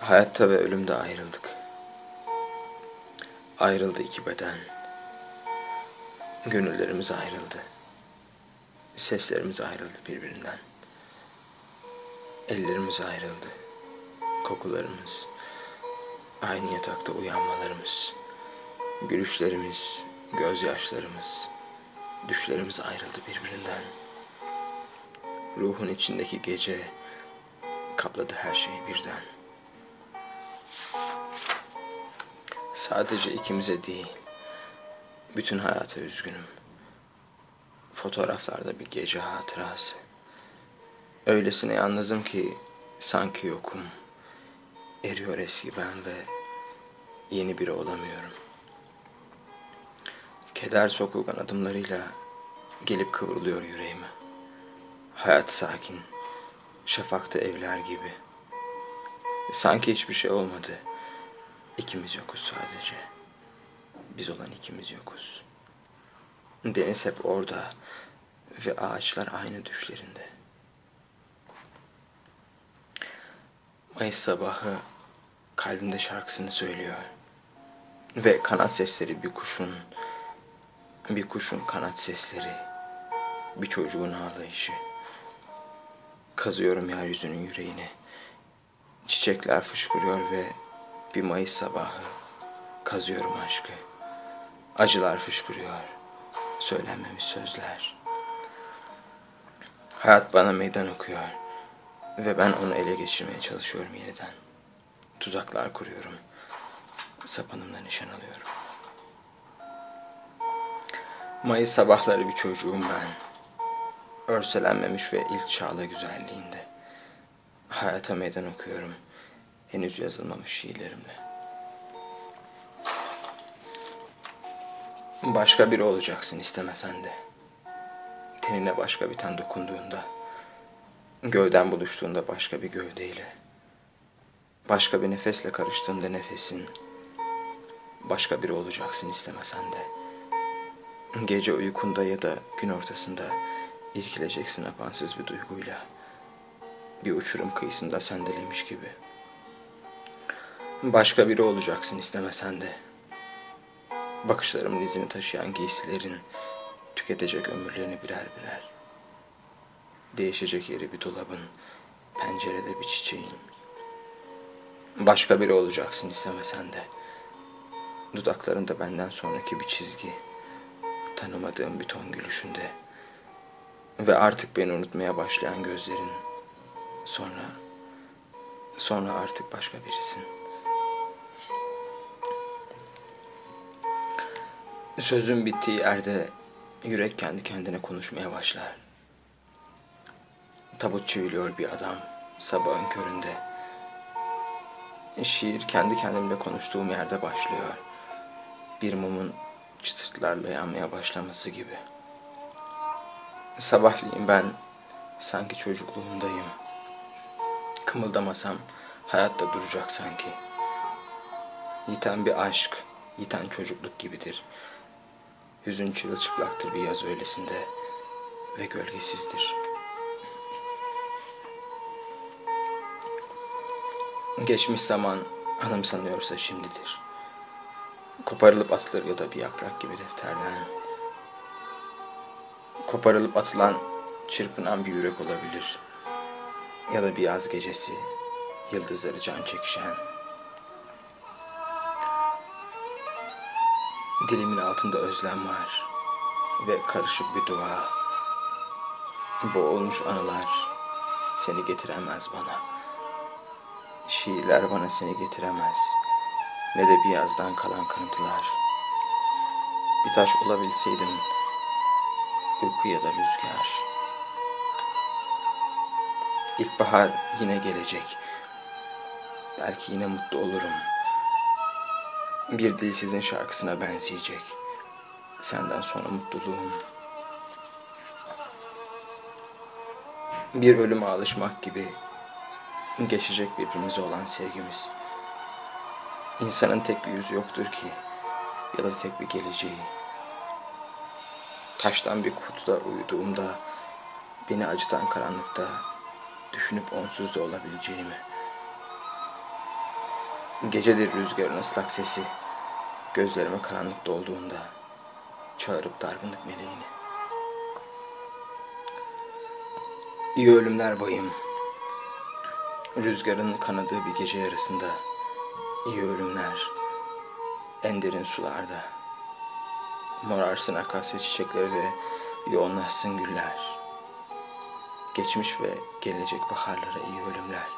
Hayatta ve ölümde ayrıldık. Ayrıldı iki beden. Gönüllerimiz ayrıldı. Seslerimiz ayrıldı birbirinden. Ellerimiz ayrıldı. Kokularımız, aynı yatakta uyanmalarımız, gülüşlerimiz, gözyaşlarımız, düşlerimiz ayrıldı birbirinden. Ruhun içindeki gece kapladı her şeyi birden. Sadece ikimize değil, bütün hayata üzgünüm. Fotoğraflarda bir gece hatırası. Öylesine yalnızım ki sanki yokum. Eriyor eski ben ve yeni biri olamıyorum. Keder sokulgan adımlarıyla gelip kıvrılıyor yüreğime. Hayat sakin, şafakta evler gibi. Sanki hiçbir şey olmadı. İkimiz yokuz sadece. Biz olan ikimiz yokuz. Deniz hep orada ve ağaçlar aynı düşlerinde. Mayıs sabahı kalbimde şarkısını söylüyor. Ve kanat sesleri bir kuşun, bir kuşun kanat sesleri, bir çocuğun ağlayışı. Kazıyorum yeryüzünün yüreğini. Çiçekler fışkırıyor ve bir Mayıs sabahı kazıyorum aşkı. Acılar fışkırıyor, söylenmemiş sözler. Hayat bana meydan okuyor ve ben onu ele geçirmeye çalışıyorum yeniden. Tuzaklar kuruyorum, sapanımla nişan alıyorum. Mayıs sabahları bir çocuğum ben. Örselenmemiş ve ilk çağla güzelliğinde. Hayata meydan okuyorum henüz yazılmamış şiirlerimle. Başka biri olacaksın istemesen de. Tenine başka bir ten dokunduğunda, gövden buluştuğunda başka bir gövdeyle, başka bir nefesle karıştığında nefesin, başka biri olacaksın istemesen de. Gece uykunda ya da gün ortasında irkileceksin apansız bir duyguyla, bir uçurum kıyısında sendelemiş gibi.'' Başka biri olacaksın istemesen de. Bakışlarımın izini taşıyan giysilerin tüketecek ömürlerini birer birer. Değişecek yeri bir dolabın, pencerede bir çiçeğin. Başka biri olacaksın istemesen de. Dudaklarında benden sonraki bir çizgi, tanımadığım bir ton gülüşünde ve artık beni unutmaya başlayan gözlerin. Sonra, sonra artık başka birisin.'' Sözün bittiği yerde yürek kendi kendine konuşmaya başlar. Tabut çeviriyor bir adam sabahın köründe. Şiir kendi kendimle konuştuğum yerde başlıyor. Bir mumun çıtırtlarla yanmaya başlaması gibi. Sabahleyin ben sanki çocukluğumdayım. Kımıldamasam hayatta duracak sanki. Yiten bir aşk, yiten çocukluk gibidir.'' Hüzün çırılçıplaktır bir yaz öylesinde ve gölgesizdir. Geçmiş zaman anımsanıyorsa şimdidir. Koparılıp atılır ya da bir yaprak gibi defterden. Koparılıp atılan çırpınan bir yürek olabilir. Ya da bir yaz gecesi yıldızları can çekişen. Dilimin altında özlem var ve karışık bir dua. Boğulmuş anılar seni getiremez bana. Şiirler bana seni getiremez. Ne de bir yazdan kalan kırıntılar. Bir taş olabilseydim uyku ya da rüzgar. İlkbahar yine gelecek. Belki yine mutlu olurum.'' bir dilsizin şarkısına benzeyecek. Senden sonra mutluluğum. Bir ölüme alışmak gibi geçecek birbirimize olan sevgimiz. İnsanın tek bir yüzü yoktur ki ya da tek bir geleceği. Taştan bir kutuda uyuduğumda beni acıtan karanlıkta düşünüp onsuz da olabileceğimi. Gecedir rüzgarın ıslak sesi, gözlerime karanlık dolduğunda çağırıp dargınlık meleğini. İyi ölümler bayım. Rüzgarın kanadığı bir gece yarısında iyi ölümler en derin sularda. Morarsın akasya çiçekleri ve yoğunlaşsın güller. Geçmiş ve gelecek baharlara iyi ölümler.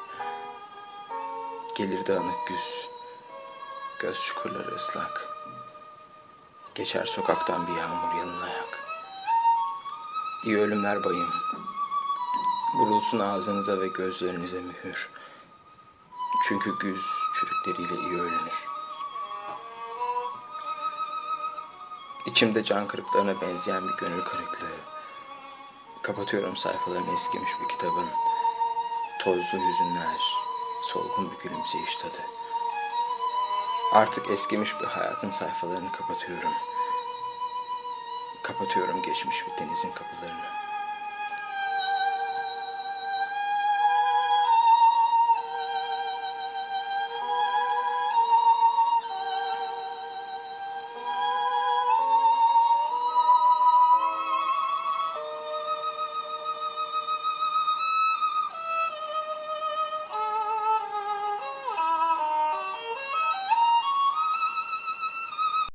Gelir dağınık güz, göz çukurları ıslak. Geçer sokaktan bir yağmur yalın ayak. İyi ölümler bayım. Vurulsun ağzınıza ve gözlerinize mühür. Çünkü güz çürükleriyle iyi ölünür. İçimde can kırıklarına benzeyen bir gönül kırıklığı. Kapatıyorum sayfalarını eskimiş bir kitabın. Tozlu hüzünler, solgun bir gülümseyiş tadı. Artık eskimiş bir hayatın sayfalarını kapatıyorum. Kapatıyorum geçmiş bir denizin kapılarını.